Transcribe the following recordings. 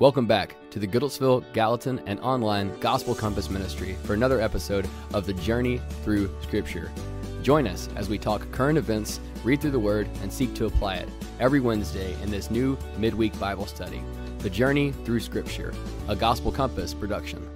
Welcome back to the Goodlettsville, Gallatin, and online Gospel Compass Ministry for another episode of the Journey Through Scripture. Join us as we talk current events, read through the Word, and seek to apply it every Wednesday in this new midweek Bible study. The Journey Through Scripture, a Gospel Compass production.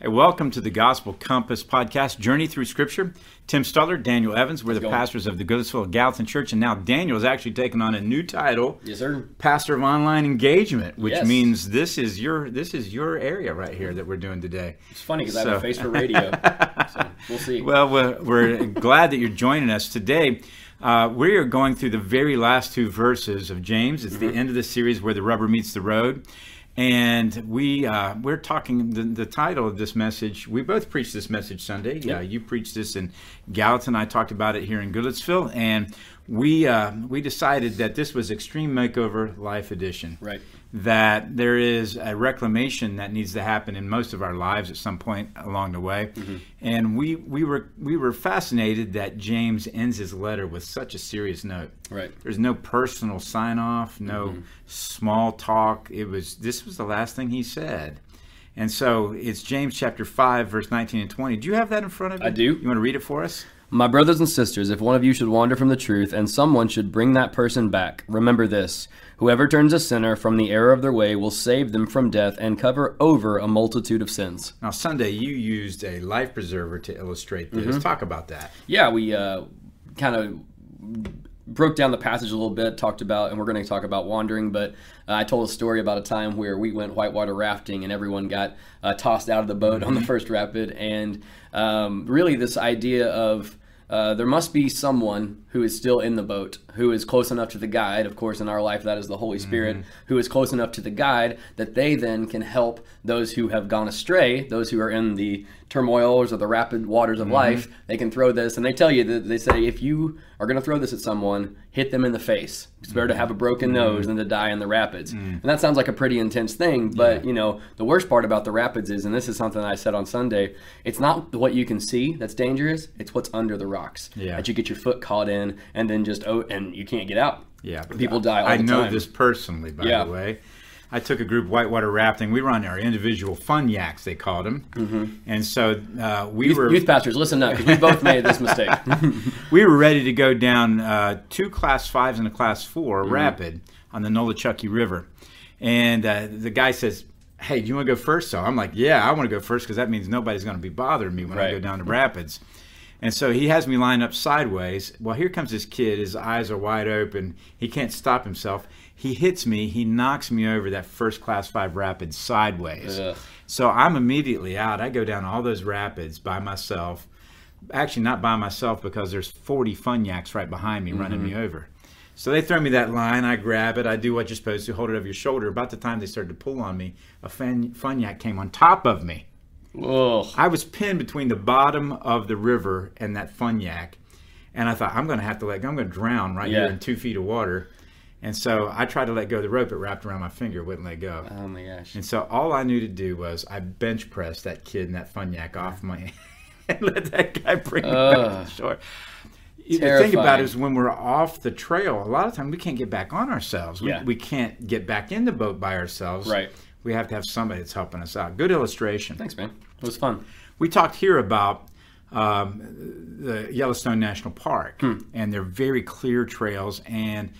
Hey, welcome to the Gospel Compass podcast, Journey Through Scripture. Tim Stutler, Daniel Evans, we're the going? pastors of the Goodlettsville Gallatin Church, and now Daniel is actually taking on a new title, Yes, sir. Pastor of Online Engagement, which Yes. means this is your this is your area right here that we're doing today. It's funny because I have a face for radio. so we'll see. Well, we're, we're glad that you're joining us today. Uh, we are going through the very last two verses of James. It's the end of the series where the rubber meets the road. And we uh, we're talking the, the title of this message. We both preached this message Sunday. Yeah, you preached this in Gallatin. I talked about it here in Goodlettsville, and we uh, we decided that this was Extreme Makeover Life Edition right. that there is a reclamation that needs to happen in most of our lives at some point along the way. And we, we were we were fascinated that James ends his letter with such a serious note. Right. There's no personal sign off, no small talk. It was this was the last thing he said. And so it's James chapter 5 verse 19 and 20. Do you have that in front of you? I do. You want to read it for us? My brothers and sisters, if one of you should wander from the truth, and someone should bring that person back, remember this whoever turns a sinner from the error of their way will save them from death and cover over a multitude of sins. Now Sunday you used a life preserver to illustrate this. Talk about that. Yeah, we uh, kind of broke down the passage a little bit, talked about, and we're going to talk about wandering, but uh, I told a story about a time where we went whitewater rafting and everyone got uh, tossed out of the boat on the first rapid. And um, really, this idea of uh, there must be someone who is still in the boat, who is close enough to the guide. Of course, in our life, that is the Holy Spirit, who is close enough to the guide that they then can help those who have gone astray, those who are in the turmoils or the rapid waters of mm-hmm. life. They can throw this, and they tell you that they say, if you are going to throw this at someone, hit them in the face. It's better to mm-hmm. have a broken mm-hmm. nose than to die in the rapids. Mm. And that sounds like a pretty intense thing, but you know, the worst part about the rapids is, and this is something I said on Sunday, it's not what you can see that's dangerous, it's what's under the rocks Yeah. that you get your foot caught in, and then just oh, and you can't get out. Yeah, people die all I know time. this personally, by Yeah. the way. I took a group whitewater rafting. We were on our individual fun yaks, they called them, mm-hmm. and so uh, we Youth, were youth pastors, listen up, because we both made this mistake. we were ready to go down uh, two class fives and a class 4 Mm-hmm. rapid on the Nolichucky River, and uh, the guy says. Hey, do you want to go first? So I'm like, yeah, I want to go first because that means nobody's going to be bothering me when I go down the rapids. And so he has me lined up sideways. Well, here comes this kid. His eyes are wide open. He can't stop himself. He hits me. He knocks me over that first class five rapid sideways. Ugh. So I'm immediately out. I go down all those rapids by myself. Actually, not by myself because there's 40 funyaks right behind me running me mm-hmm. over. So they throw me that line. I grab it. I do what you're supposed to, hold it over your shoulder. About the time they started to pull on me, a fun, fun yak came on top of me. Ugh. I was pinned between the bottom of the river and that funyak. and I thought I'm going to have to let go. I'm going to drown right Yeah. here in two feet of water. And so I tried to let go of the rope. It wrapped around my finger, wouldn't let go. Oh my gosh. And so all I knew to do was I bench pressed that kid and that fun yak off my and let that guy bring me back to shore. The thing about Terrifying. it is when we're off the trail, a lot of times we can't get back on ourselves. We, Yeah. we can't get back in the boat by ourselves. Right. We have to have somebody that's helping us out. Good illustration. Thanks, man. It was fun. We talked here about um, the Yellowstone National Park, Hmm. and they're very clear trails. And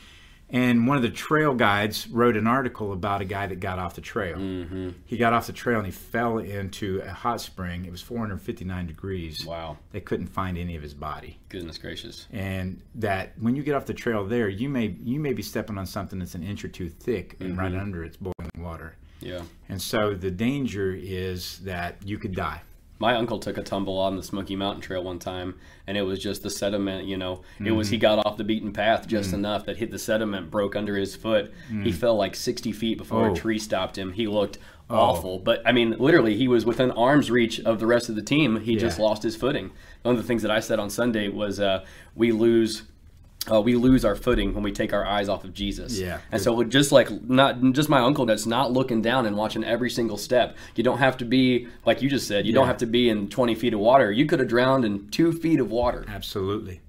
and one of the trail guides wrote an article about a guy that got off the trail. Mm-hmm. He got off the trail and he fell into a hot spring. It was 459 degrees. Wow. They couldn't find any of his body. Goodness gracious. And that when you get off the trail there, you may you may be stepping on something that's an inch or two thick, and right Mm-hmm. under it's boiling water. Yeah. And so the danger is that you could die. My uncle took a tumble on the Smoky Mountain Trail one time, and it was just the sediment. You know, it was he mm-hmm. got off the beaten path just mm. enough that hit the sediment, broke under his foot. He mm. fell like sixty feet before Oh. a tree stopped him. He looked oh. awful, but I mean, literally, he was within arm's reach of the rest of the team. He just lost his footing. One of the things that I said on Sunday was, uh, we lose. Uh, we lose our footing when we take our eyes off of Jesus. Yeah. And so, just like not just my uncle that's not looking down and watching every single step. You don't have to be like you just said. You don't have to be in 20 feet of water. You could have drowned in two feet of water. Absolutely.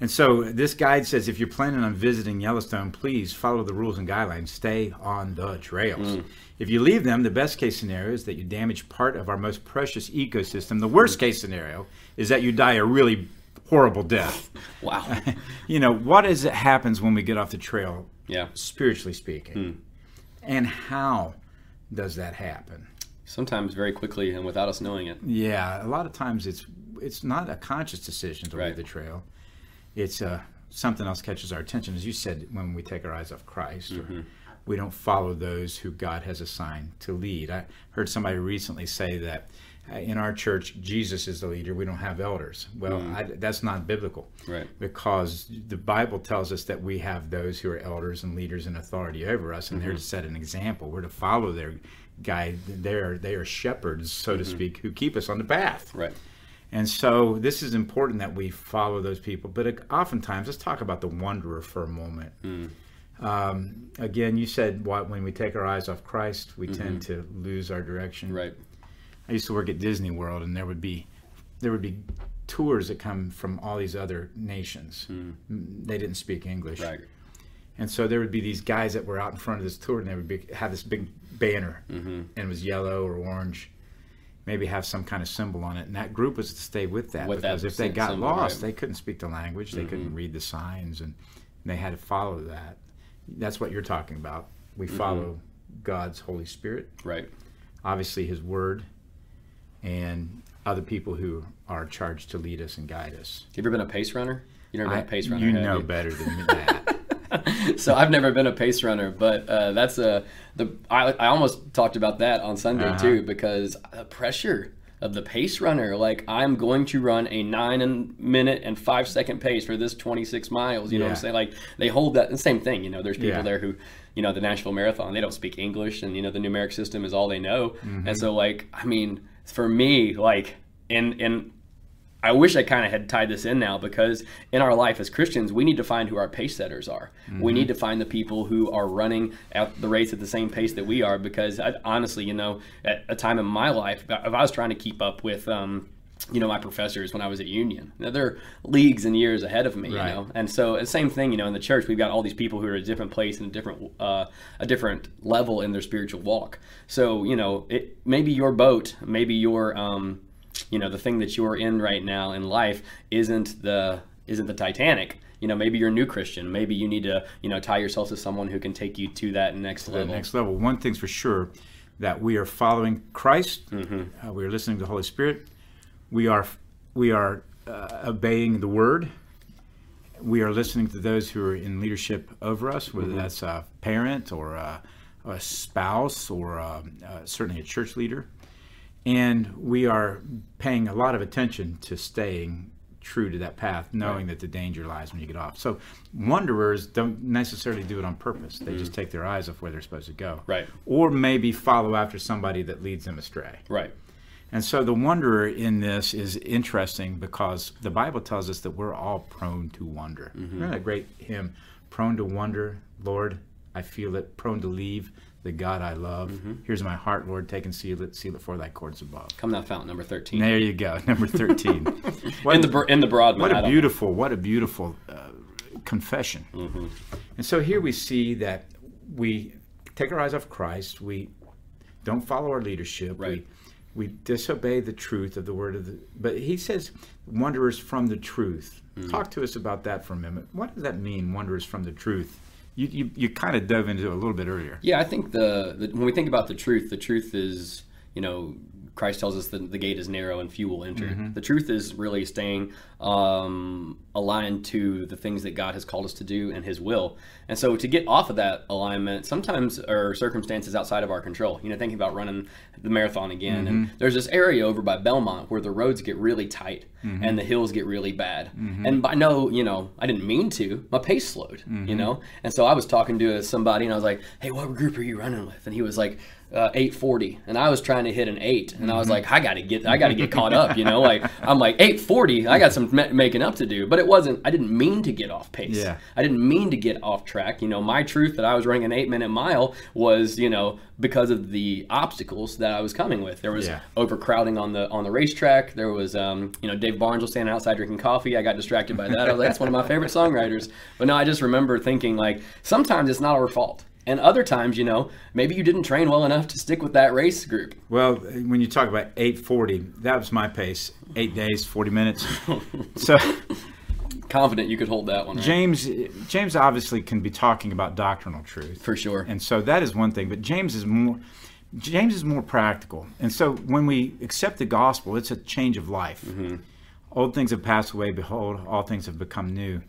And so this guide says if you're planning on visiting Yellowstone, please follow the rules and guidelines. Stay on the trails. If you leave them, the best case scenario is that you damage part of our most precious ecosystem. The worst case scenario is that you die a really horrible death. Wow. you know, what is it happens when we get off the trail, yeah. spiritually speaking? And how does that happen? Sometimes very quickly and without us knowing it. Yeah, a lot of times it's it's not a conscious decision to Right. leave the trail. It's uh, something else catches our attention, as you said, when we take our eyes off Christ. Or we don't follow those who God has assigned to lead. I heard somebody recently say that in our church, Jesus is the leader. We don't have elders. Well, mm. I, that's not biblical Right. because the Bible tells us that we have those who are elders and leaders and authority over us, and they're mm-hmm. to set an example. We're to follow their guide. They're they are shepherds, so to mm-hmm. speak, who keep us on the path. Right. And so this is important that we follow those people. But uh, oftentimes, let's talk about the wanderer for a moment. Mm. Um, again, you said what when we take our eyes off Christ, we mm-hmm. tend to lose our direction. Right. I used to work at Disney World, and there would be there would be tours that come from all these other nations. Mm, They didn't speak English, Right. and so there would be these guys that were out in front of this tour, and they would be, have this big banner, Mm-hmm. and it was yellow or orange, maybe have some kind of symbol on it, and that group was to stay with that With that because if they got symbol, lost, right. Mm-hmm. they couldn't speak the language, they couldn't read the signs, and they had to follow that. That's what you're talking about. We Mm-hmm. follow God's Holy Spirit Right. obviously his word and other people who are charged to lead us and guide us. You ever been a pace runner? You never been I- a pace runner? you know better than me that. so I've never been a pace runner, but uh, that's a the I, I almost talked about that on Sunday Uh-huh. too because the pressure of the pace runner. Like I'm going to run a nine and minute and five second pace for this 26 miles. You know what I'm saying? Like they hold that the same thing. You know, there's people Yeah. there who, you know, the Nashville Marathon they don't speak English and you know the numeric system is all they know. Mm-hmm. And so like I mean for me like in in I wish I kind of had tied this in now because in our life as Christians, we need to find who our pace setters are. We need to find the people who are running at the race at the same pace that we are. Because I, honestly, you know, at a time in my life, if I was trying to keep up with, um, you know, my professors when I was at Union, now, they're leagues and years ahead of me. Right. You know, and so the same thing, you know, in the church, we've got all these people who are at a different place and a different uh, a different level in their spiritual walk. So you know, it maybe your boat, maybe your um, you know the thing that you're in right now in life isn't the isn't the Titanic. You know, maybe you're a new Christian. Maybe you need to you know tie yourself to someone who can take you to that next the level. next level. One thing's for sure that we are following Christ. Mm-hmm. Uh, we are listening to the Holy Spirit. We are we are uh, obeying the Word. We are listening to those who are in leadership over us, whether Mm-hmm. that's a parent or a, a spouse or um uh, certainly a church leader. And we are paying a lot of attention to staying true to that path, knowing that the danger lies when you get off. So, wanderers don't necessarily do it on purpose. They just take their eyes off where they're supposed to go. Right. Or maybe follow after somebody that leads them astray. Right. And so, the wanderer in this is interesting because the Bible tells us that we're all prone to wander. Remember that great hymn, Prone to Wander, Lord, I feel it, prone to leave the God I love. Here's my heart, Lord, take and seal it, seal it for thy courts above. Come thou fountain number thirteen. There you go, number 13. What, in the in the broad. what a beautiful, what a beautiful uh, confession. Mm-hmm. And so here we see that we take our eyes off Christ. We don't follow our leadership. Right. We, we disobey the truth of the word of the. But he says, wanderers from the truth. Mm-hmm. Talk to us about that for a minute. What does that mean, wanderers from the truth? You, you, you kind of dove into it a little bit earlier. Yeah, I think the, the when we think about the truth, the truth is you know Christ tells us that the gate is narrow and few will enter. The truth is really staying um, aligned to the things that God has called us to do and His will. And so to get off of that alignment, sometimes are circumstances outside of our control. You know, thinking about running the marathon again, and mm-hmm. there's this area over by Belmont where the roads get really tight mm-hmm. and the hills get really bad. Mm-hmm. And by no, you know, I didn't mean to. My pace slowed. You know, and so I was talking to somebody and I was like, "Hey, what group are you running with?" And he was like uh, 840 and I was trying to hit an 8 and I was like I got to get I got to get caught up you know like I'm like 840 I got some ma- making up to do but it wasn't I didn't mean to get off pace. Yeah. I didn't mean to get off track. You know my truth that I was running an 8 minute mile was you know because of the obstacles that I was coming with. There was Yeah. overcrowding on the on the racetrack. There was um, you know Dave Barnes was standing outside drinking coffee. I got distracted by that. I was like that's one of my favorite songwriters. But no I just remember thinking like sometimes it's not our fault and other times, you know, maybe you didn't train well enough to stick with that race group. Well, when you talk about 840, that was my pace. Eight days, 40 minutes. so Confident you could hold that one. Right? James, James obviously can be talking about doctrinal truth, For sure. and so that is one thing. But James is more, James is more practical, and so when we accept the gospel, it's a change of life. Mm-hmm. Old things have passed away; behold, all things have become new.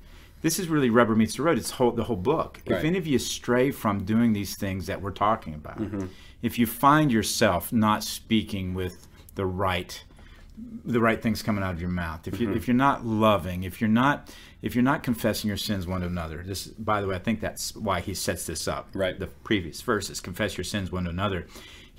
This is really rubber meets the road. It's whole, the whole book. If any of you stray from doing these things that we're talking about, Mm-hmm. if you find yourself not speaking with the right the right things coming out of your mouth if you Mm-hmm. if you're not loving if you're not if you're not confessing your sins one to another this by the way i think that's why he sets this up Right. the previous verses confess your sins one to another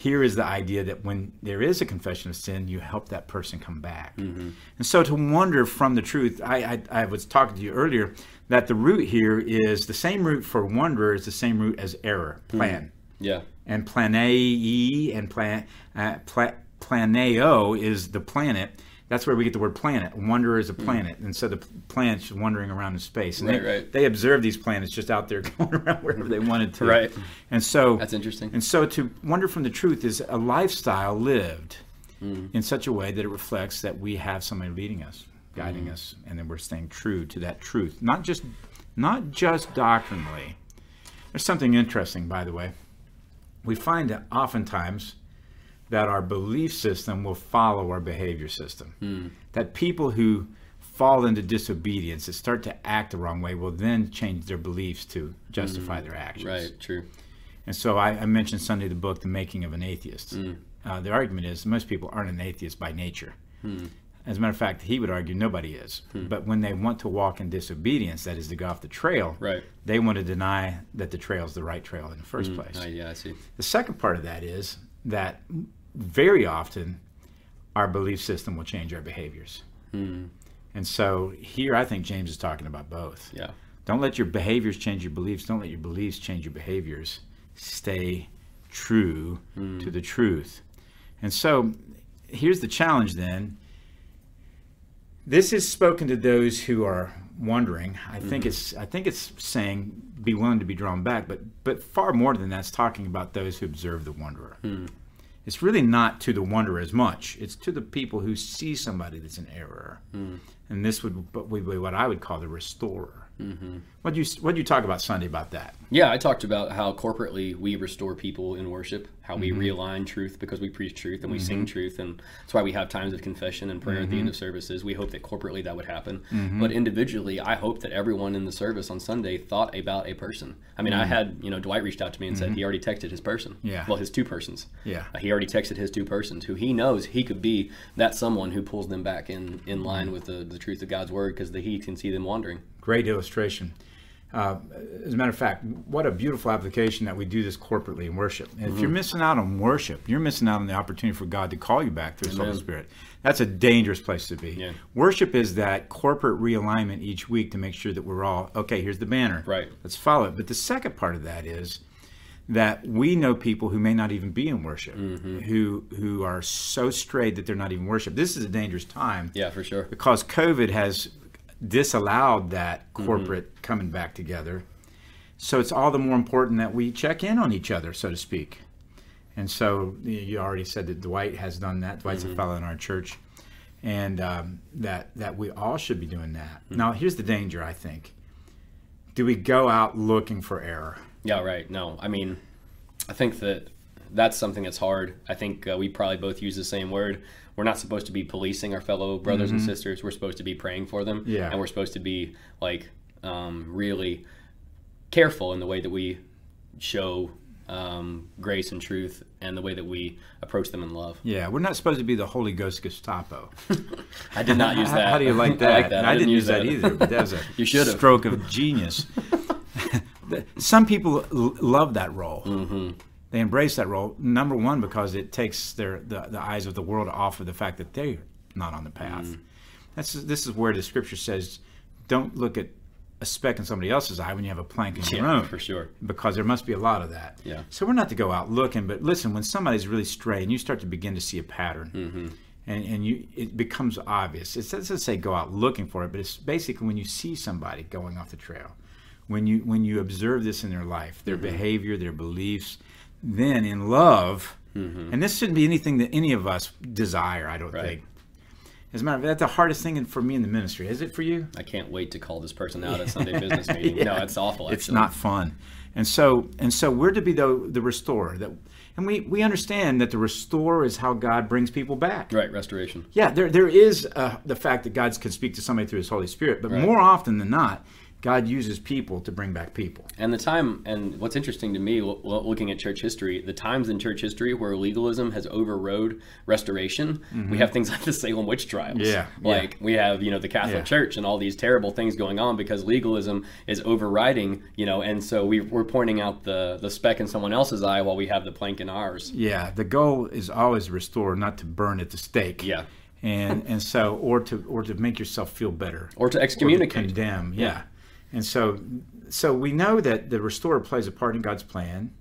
here is the idea that when there is a confession of sin you help that person come back Mm-hmm. and so to wander from the truth I, I i was talking to you earlier that the root here is the same root for wanderer is the same root as error plan Yeah. and planei and plan uh, pla, planeo is the planet. That's where we get the word planet. Wanderer is a planet, and so the planet's wandering around in space. And Right, they, right. they observe these planets just out there going around wherever they wanted to. Right. And so That's interesting. And so to wander from the truth is a lifestyle lived Mm. in such a way that it reflects that we have somebody leading us, guiding Mm. us, and then we're staying true to that truth, not just not just doctrinally. There's something interesting, by the way. We find that oftentimes that our belief system will follow our behavior system. Hmm. That people who fall into disobedience and start to act the wrong way will then change their beliefs to justify hmm. their actions. Right. True. And so I, I mentioned Sunday the book, The Making of an Atheist. Hmm. Uh, the argument is most people aren't an atheist by nature. As a matter of fact, he would argue nobody is. But when they want to walk in disobedience, that is to go off the trail, Right. they want to deny that the trail is the right trail in the first place. Uh, yeah, I see. The second part of that is that very often our belief system will change our behaviors. Hmm. And so here I think James is talking about both. Yeah. Don't let your behaviors change your beliefs. Don't let your beliefs change your behaviors. Stay true to hmm. the truth. And so here's the challenge then. This is spoken to those who are wondering. I hmm. think it's I think it's saying be willing to be drawn back, but but far more than that's talking about those who observe the wanderer. It's really not to the wonder as much. It's to the people who see somebody that's in error. Hmm. And this would would be what I would call the restorer. What you what you talk about Sunday about that? Yeah, I talked about how corporately we restore people in worship, how we Mm-hmm. realign truth because we preach truth and we sing truth, and that's why we have times of confession and prayer at the Mm-hmm. end of services. We hope that corporately that would happen, but individually, I hope that everyone in the service on Sunday thought about a person. I mean, I had you know Dwight reached out to me and said he already texted his person. Mm-hmm. Yeah. well, his two persons. Yeah. Uh, he already texted his two persons who he knows he could be that someone who pulls them back in in line Mm-hmm. with the, the truth of God's word because he can see them wandering. Great illustration. Uh, as a matter of fact, what a beautiful application that we do this corporately in worship. And if you're missing out on worship, you're missing out on the opportunity for God to call you back through His Holy Spirit. That's a dangerous place to be. Yeah. Worship is that corporate realignment each week to make sure that we're all okay. Here's the banner. Right. Let's follow it. But the second part of that is that we know people who may not even be in worship, who who are so strayed that they're not even worship. This is a dangerous time Yeah, for sure. because COVID has disallowed that mm-hmm. corporate coming back together. So it's all the more important that we check in on each other, so to speak. And so you- already said that Dwight has done that. Dwight's a mm-hmm. fellow in our church, and um, that that we all should be doing that. Mm-hmm. Now, here's the danger. I think: Do we go out looking for error? Yeah, right. No, I mean, I think that that's something that's hard. I think uh, we probably both use the same word. We're not supposed to be policing our fellow brothers and sisters. We're supposed to be praying for them. Mm-hmm. Yeah. And we're supposed to be like um, really careful in the way that we show um, grace and truth and the way that we approach them in love. Yeah, we're not supposed to be the Holy Ghost Gestapo. I did not use that. How do you like I that? like that. I, didn't, use that, either, but that was a You should've. stroke of genius. Some people l- love that role. Mm-hmm. They embrace that role. Number one, because it takes their the, the eyes of the world off of the fact that they're not on the path. Mm. That's this is where the scripture says, "Don't look at a speck in somebody else's eye when you have a plank in your Yeah, own." for sure. Because there must be a lot of that. Yeah. So we're not to go out looking, but listen, when somebody's really stray and you start to begin to see a pattern, Mm-hmm. and, and you it becomes obvious. It doesn't say go out looking for it, but it's basically when you see somebody going off the trail, when you when you observe this in their life, their behavior, their beliefs, then in love, and this shouldn't be anything that any of us desire. I don't Right. think. As a matter of fact, that's the hardest thing for me in the ministry. Is it for you? I can't wait to call this person out at Sunday business meeting. No, Yeah. it's awful. Actually. It's not fun. And so and so we're to be the the restorer that and we, we understand that the restore is how God brings people back. right. Restoration. Yeah, there there is uh, the fact that God can speak to somebody through His Holy Spirit, but Right. more often than not, God uses people to bring back people. And the time, and what's interesting to me, lo- lo- looking at church history, the times in church history where legalism has overrode restoration, we have things like the Salem witch trials. Mm-hmm. Yeah, yeah. Like we have, you know, the Catholic Yeah. Church and all these terrible things going on because legalism is overriding, you know, and so we, we're pointing out the, the speck in someone else's eye while we have the plank in ours. Yeah, the goal is always restore, not to burn at the stake. Yeah. and and so or to or to make yourself feel better Or to or to excommunicate. condemn. Yeah. And so so we know that the restorer plays a part in God's plan.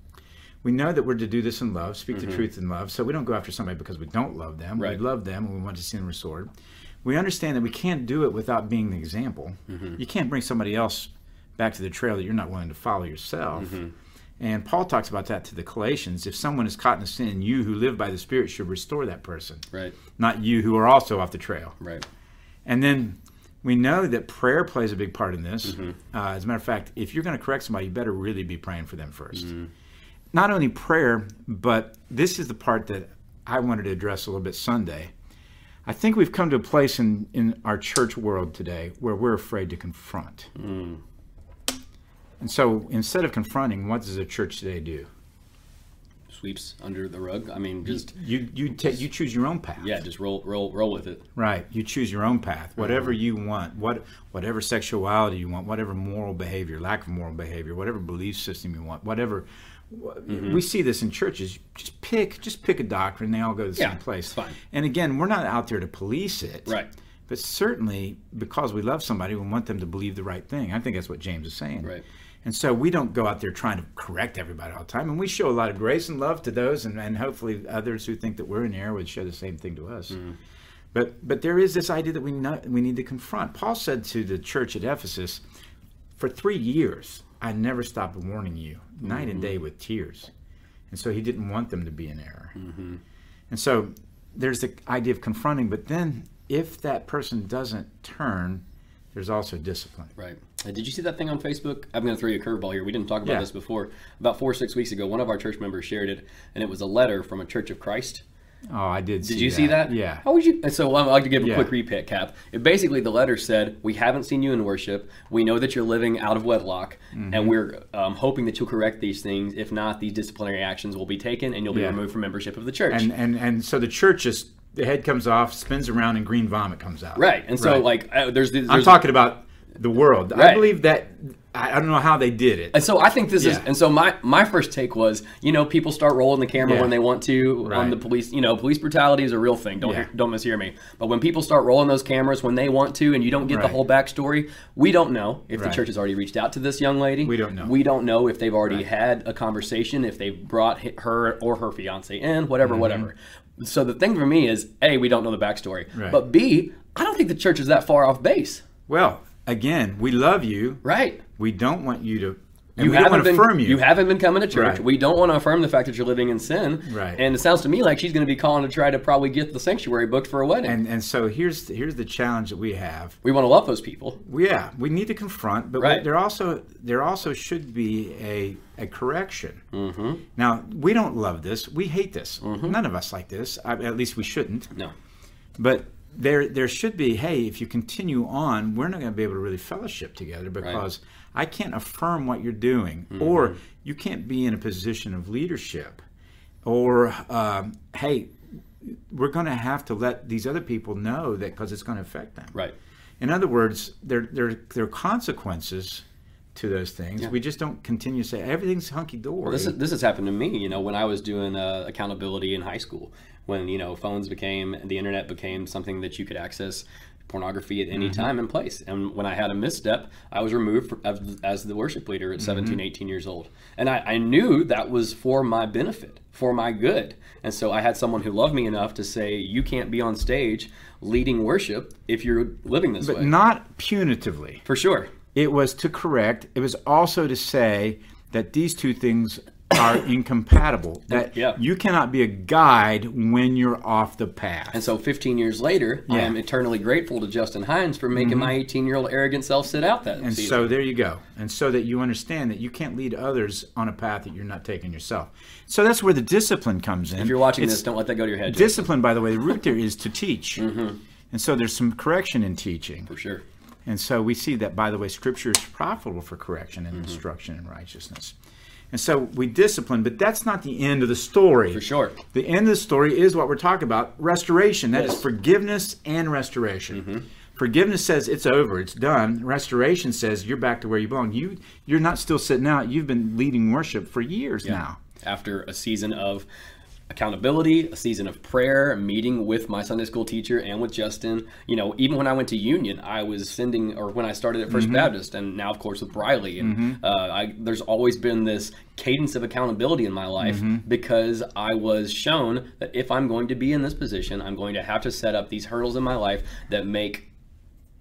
We know that we're to do this in love, speak the truth in love. So we don't go after somebody because we don't love them. Mm-hmm. Right. We love them and we want to see them restored. We understand that we can't do it without being the example. Mm-hmm. You can't bring somebody else back to the trail that you're not willing to follow yourself. Mm-hmm. And Paul talks about that to the Galatians. If someone is caught in a sin, you who live by the Spirit should restore that person, Right, not you who are also off the trail. right. And then we know that prayer plays a big part in this. Mm-hmm. Uh, as a matter of fact, if you're going to correct somebody, you better really be praying for them 1st mm-hmm. Not only prayer, but this is the part that I wanted to address a little bit Sunday. I think we've come to a place in, in our church world today where we're afraid to confront. Mm. And so instead of confronting, what does a church today do? Sweeps under the rug. I mean, just You you take you choose your own path. yeah, just roll, roll, roll with it. Right. You choose your own path, uh-huh. whatever you want, what whatever sexuality you want, whatever moral behavior, lack of moral behavior, whatever belief system you want, whatever. Mm-hmm. We see this in churches. Just pick, just pick a doctrine. They all go to the Yeah, same place. fine. And again, we're not out there to police it. Right. But certainly, because we love somebody, we want them to believe the right thing. I think that's what James is saying. Right. And so we don't go out there trying to correct everybody all the time. And we show a lot of grace and love to those, and, and hopefully others who think that we're in error would show the same thing to us. Mm-hmm. But but there is this idea that we not, we need to confront. Paul said to the church at Ephesus, "For three years I never stopped warning you, night and mm-hmm. day with tears." And so he didn't want them to be in error. Mm-hmm. And so there's the idea of confronting. But then if that person doesn't turn, there's also discipline. Right. Uh, did you see that thing on Facebook? I'm going to throw you a curveball here. We didn't talk about Yeah. this before. About four or six weeks ago, one of our church members shared it, and it was a letter from a Church of Christ. Oh, I did. Did you see that? Yeah. How would you? and So I'd like to give a Yeah. quick recap. It basically, the letter said, "We haven't seen you in worship. We know that you're living out of wedlock, Mm-hmm. and we're um, hoping that you'll correct these things. If not, these disciplinary actions will be taken, and you'll be Yeah. removed from membership of the church." And and and so the church just the head comes off, spins around, and green vomit comes out. right. And so, Right. like, uh, there's, the- there's I'm talking about the world. I believe that. I, I don't know how they did it. And so I think this is, and so my my first take was, you know, people start rolling the camera Yeah. when they want to on the police. You know, police brutality is a real thing. Don't Yeah. hear, don't mishear me. But when people start rolling those cameras when they want to, and you don't get the Right. whole backstory, we don't know if the church has already reached out to this young lady. We don't know. We don't know if they've already Right. had a conversation, if they've brought her or her fiance in, whatever, Mm-hmm. whatever. So the thing for me is, a, we don't know the backstory, Right. but b, I don't think the church is that far off base. Well, again, we love you. Right. We don't want you to. And You we don't haven't want to been affirm you. haven't been coming to church. Right. We don't want to affirm the fact that you're living in sin. Right. And it sounds to me like she's going to be calling to try to probably get the sanctuary booked for a wedding. and and so here's the, here's the challenge that we have. we want to love those people. Yeah, we need to confront, but Right. there also there also should be a a correction. Mm-hmm. Now we don't love this. We hate this. Mm-hmm. None of us like this. I, at least we shouldn't. No. But there there should be. Hey, if you continue on, we're not going to be able to really fellowship together because I can't affirm what you're doing, or you can't be in a position of leadership, or um, hey, we're going to have to let these other people know that because it's going to affect them. Right. In other words, there, there, there are consequences to those things. Yeah. We just don't continue to say everything's hunky dory. This, is, this has happened to me, you know, when I was doing uh, accountability in high school, when, you know, phones became, the internet became something that you could access pornography at any mm-hmm. time and place. And when I had a misstep, I was removed as, as the worship leader at mm-hmm. 17, 18 years old. And I, I knew that was for my benefit, for my good. And so I had someone who loved me enough to say, you can't be on stage leading worship if you're living this but way. not punitively. for sure. It was to correct. It was also to say that these two things are incompatible. That Yeah. you cannot be a guide when you're off the path. And so 15 years later, I am eternally grateful to Justin Hines for making mm-hmm. my 18 year old arrogant self sit out that And season. so there you go. And so that you understand that you can't lead others on a path that you're not taking yourself. So that's where the discipline comes in. if you're watching It's- this, don't let that go to your head. Discipline, by the way, the root there is to teach. Mm-hmm. And so there's some correction in teaching. for sure. And so we see that, by the way, Scripture is profitable for correction and mm-hmm. instruction in righteousness. And so we discipline, but that's not the end of the story. For sure. The end of the story is what we're talking about restoration. That is Yes. forgiveness and restoration. Mm-hmm. Forgiveness says it's over, it's done. Restoration says you're back to where you belong. You you're not still sitting out. You've been leading worship for years now. After a season of accountability, a season of prayer, a meeting with my Sunday school teacher and with Justin. You know, even when I went to Union, I was sending, or when I started at 1st Mm-hmm. Baptist, and now, of course, with Briley. And uh, I, there's always been this cadence of accountability in my life Mm-hmm. because I was shown that if I'm going to be in this position, I'm going to have to set up these hurdles in my life that make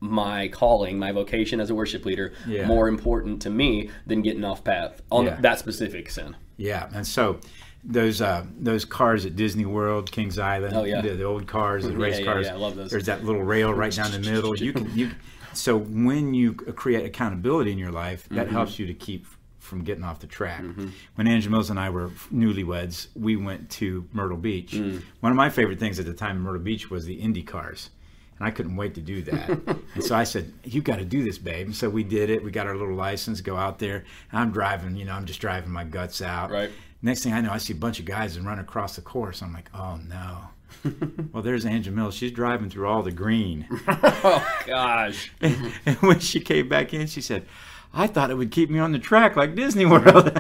my calling, my vocation as a worship leader, Yeah. more important to me than getting off path on Yeah. that specific sin. Yeah, and so those uh, those cars at Disney World, Kings Island, Oh, yeah. the, the old cars, the Yeah, race yeah, cars. yeah, I love those. There's that little rail right down the middle. You can you. So when you create accountability in your life, that Mm-hmm. helps you to keep from getting off the track. When Angela Mills and I were newlyweds, we went to Myrtle Beach. Mm. One of my favorite things at the time in Myrtle Beach was the Indy cars. And I couldn't wait to do that. and so I said, You got to do this, babe. And so we did it. We got our little license, go out there. I'm driving, you know, I'm just driving my guts out. Right. Next thing I know, I see a bunch of guys and run across the course. I'm like, Oh no. well, there's Angela Mills. She's driving through all the green. Oh gosh. and when she came back in, she said, I thought it would keep me on the track like Disney World.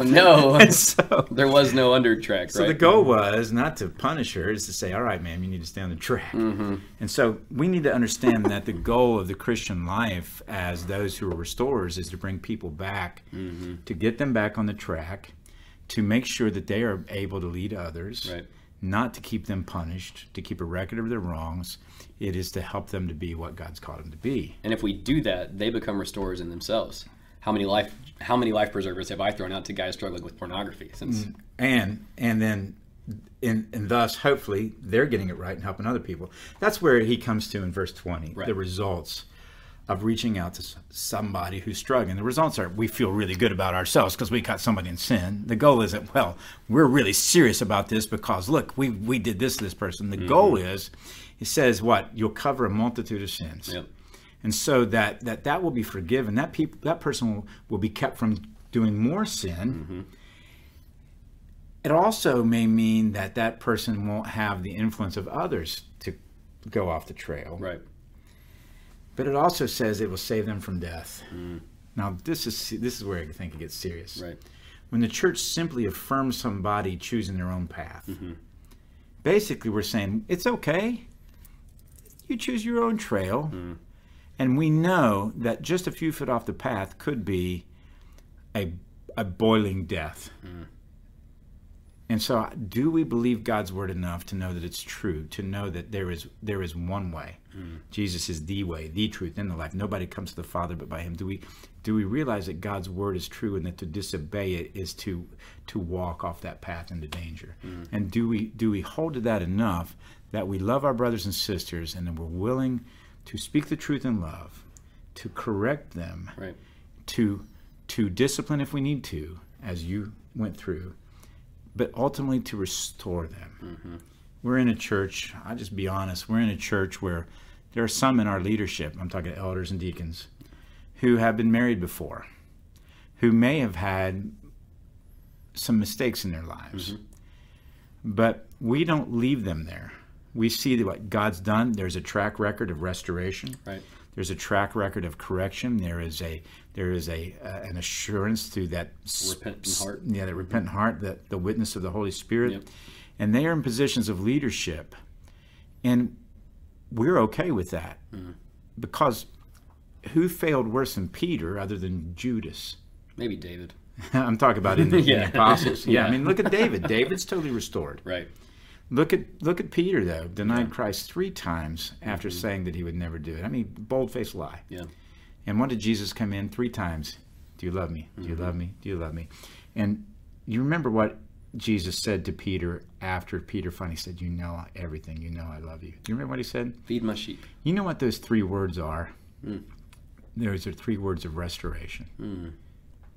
Oh no. so, there was no under track, so right? the goal was not to punish her, is to say, all right, ma'am, you need to stay on the track. Mm-hmm. And so we need to understand that the goal of the Christian life as those who are restorers is to bring people back, Mm-hmm. to get them back on the track, to make sure that they are able to lead others. Right. Not to keep them punished, to keep a record of their wrongs. It is to help them to be what God's called them to be. And if we do that, they become restorers in themselves. How many life how many life preservers have I thrown out to guys struggling with pornography since mm. and and then and, and thus hopefully they're getting it right and helping other people. That's where he comes to in verse 20 Right. the results of reaching out to somebody who's struggling. The results are we feel really good about ourselves because we caught somebody in sin. The goal isn't well we're really serious about this because look we we did this to this person. The mm-hmm. goal is he says what? You'll cover a multitude of sins. Yep. And so that that that will be forgiven. That people that person will, will be kept from doing more sin. Mm-hmm. It also may mean that that person won't have the influence of others to go off the trail. Right. but it also says it will save them from death. Mm. Now this is this is where i think it gets serious. Right. when the church simply affirms somebody choosing their own path mm-hmm. basically we're saying it's okay. You choose your own trail mm. And we know that just a few foot off the path could be a, a boiling death. Mm. And so do we believe god's word enough to know that it's true to know that there is there is one way? Mm. Jesus is the way the truth and the life. Nobody comes to the father but by him. Do we do we realize that god's word is true and that to disobey it is to to walk off that path into danger? Mm. And do we do we hold to that enough that we love our brothers and sisters and that we're willing to speak the truth in love to correct them Right. to to discipline if we need to as you went through but ultimately to restore them. Mm-hmm. We're in a church i'll just be honest we're in a church where there are some in our leadership i'm talking elders and deacons who have been married before who may have had some mistakes in their lives. Mm-hmm. But we don't leave them there we see that what god's done there's a track record of restoration Right. There's a track record of correction. There is a there is a uh, an assurance through that repentant heart. Yeah, that repentant heart, that the witness of the Holy Spirit, Yep. and they are in positions of leadership, and we're okay with that because who failed worse than Peter other than Judas? Maybe David. I'm talking about in the, in the apostles. Yeah, I mean, look at David. David's totally restored. Right. Look at look at Peter though, denied Christ three times after saying that he would never do it. I mean, bold faced lie. Yeah. And when did Jesus come in? Three times. Do you love me? Do you love me? Do you love me? And you remember what Jesus said to Peter after Peter finally said, "You know everything. You know I love you." Do you remember what he said? Feed my sheep. You know what those three words are? Mm. Those are three words of restoration. Mm.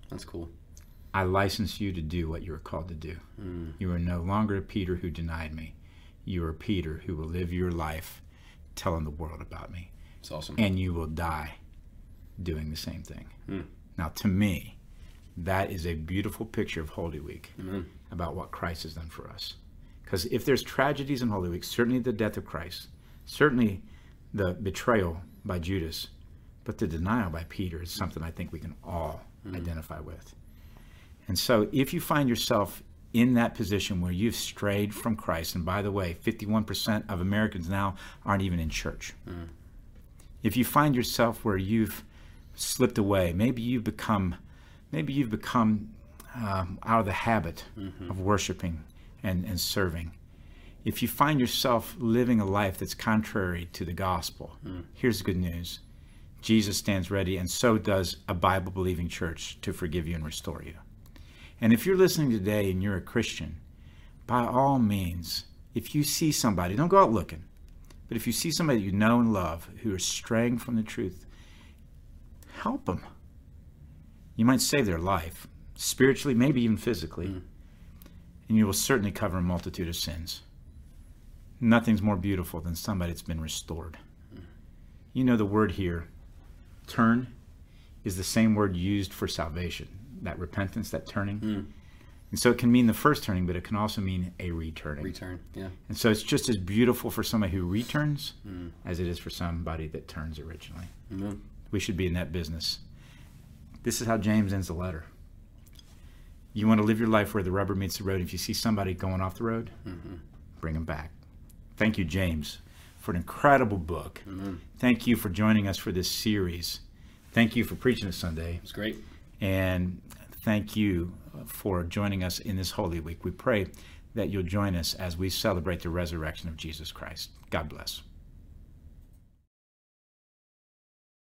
That's cool. I license you to do what you are called to do. Mm. You are no longer Peter who denied me. You are Peter who will live your life telling the world about me. It's awesome. And you will die doing the same thing. Mm. Now, to me, that is a beautiful picture of Holy Week Amen. about what Christ has done for us. Because if there's tragedies in Holy Week, certainly the death of Christ, certainly the betrayal by Judas, but the denial by Peter is something I think we can all identify with. And so if you find yourself in that position where you've strayed from Christ, and by the way, 51% of Americans now aren't even in church. Mm. If you find yourself where you've slipped away, maybe you've become, maybe you've become um, out of the habit mm-hmm. of worshiping and, and serving. If you find yourself living a life that's contrary to the gospel, mm. here's the good news. Jesus stands ready, and so does a Bible believing church to forgive you and restore you. And if you're listening today and you're a Christian, by all means, if you see somebody, don't go out looking, but if you see somebody you know and love who is straying from the truth, help them. You might save their life, spiritually, maybe even physically, mm. and you will certainly cover a multitude of sins. Nothing's more beautiful than somebody that's been restored. Mm. You know, the word here, turn, is the same word used for salvation, that repentance, that turning. Hmm. And so it can mean the first turning, but it can also mean a returning. Return. Yeah. And so it's just as beautiful for somebody who returns hmm. as it is for somebody that turns originally. Amen. We should be in that business. This is how James ends the letter. You want to live your life where the rubber meets the road. If you see somebody going off the road, mm-hmm. bring them back. Thank you, James, for an incredible book. Mm-hmm. Thank you for joining us for this series. Thank you for preaching this Sunday. It's great. And thank you for joining us in this Holy Week. We pray that you'll join us as we celebrate the resurrection of Jesus Christ. God bless.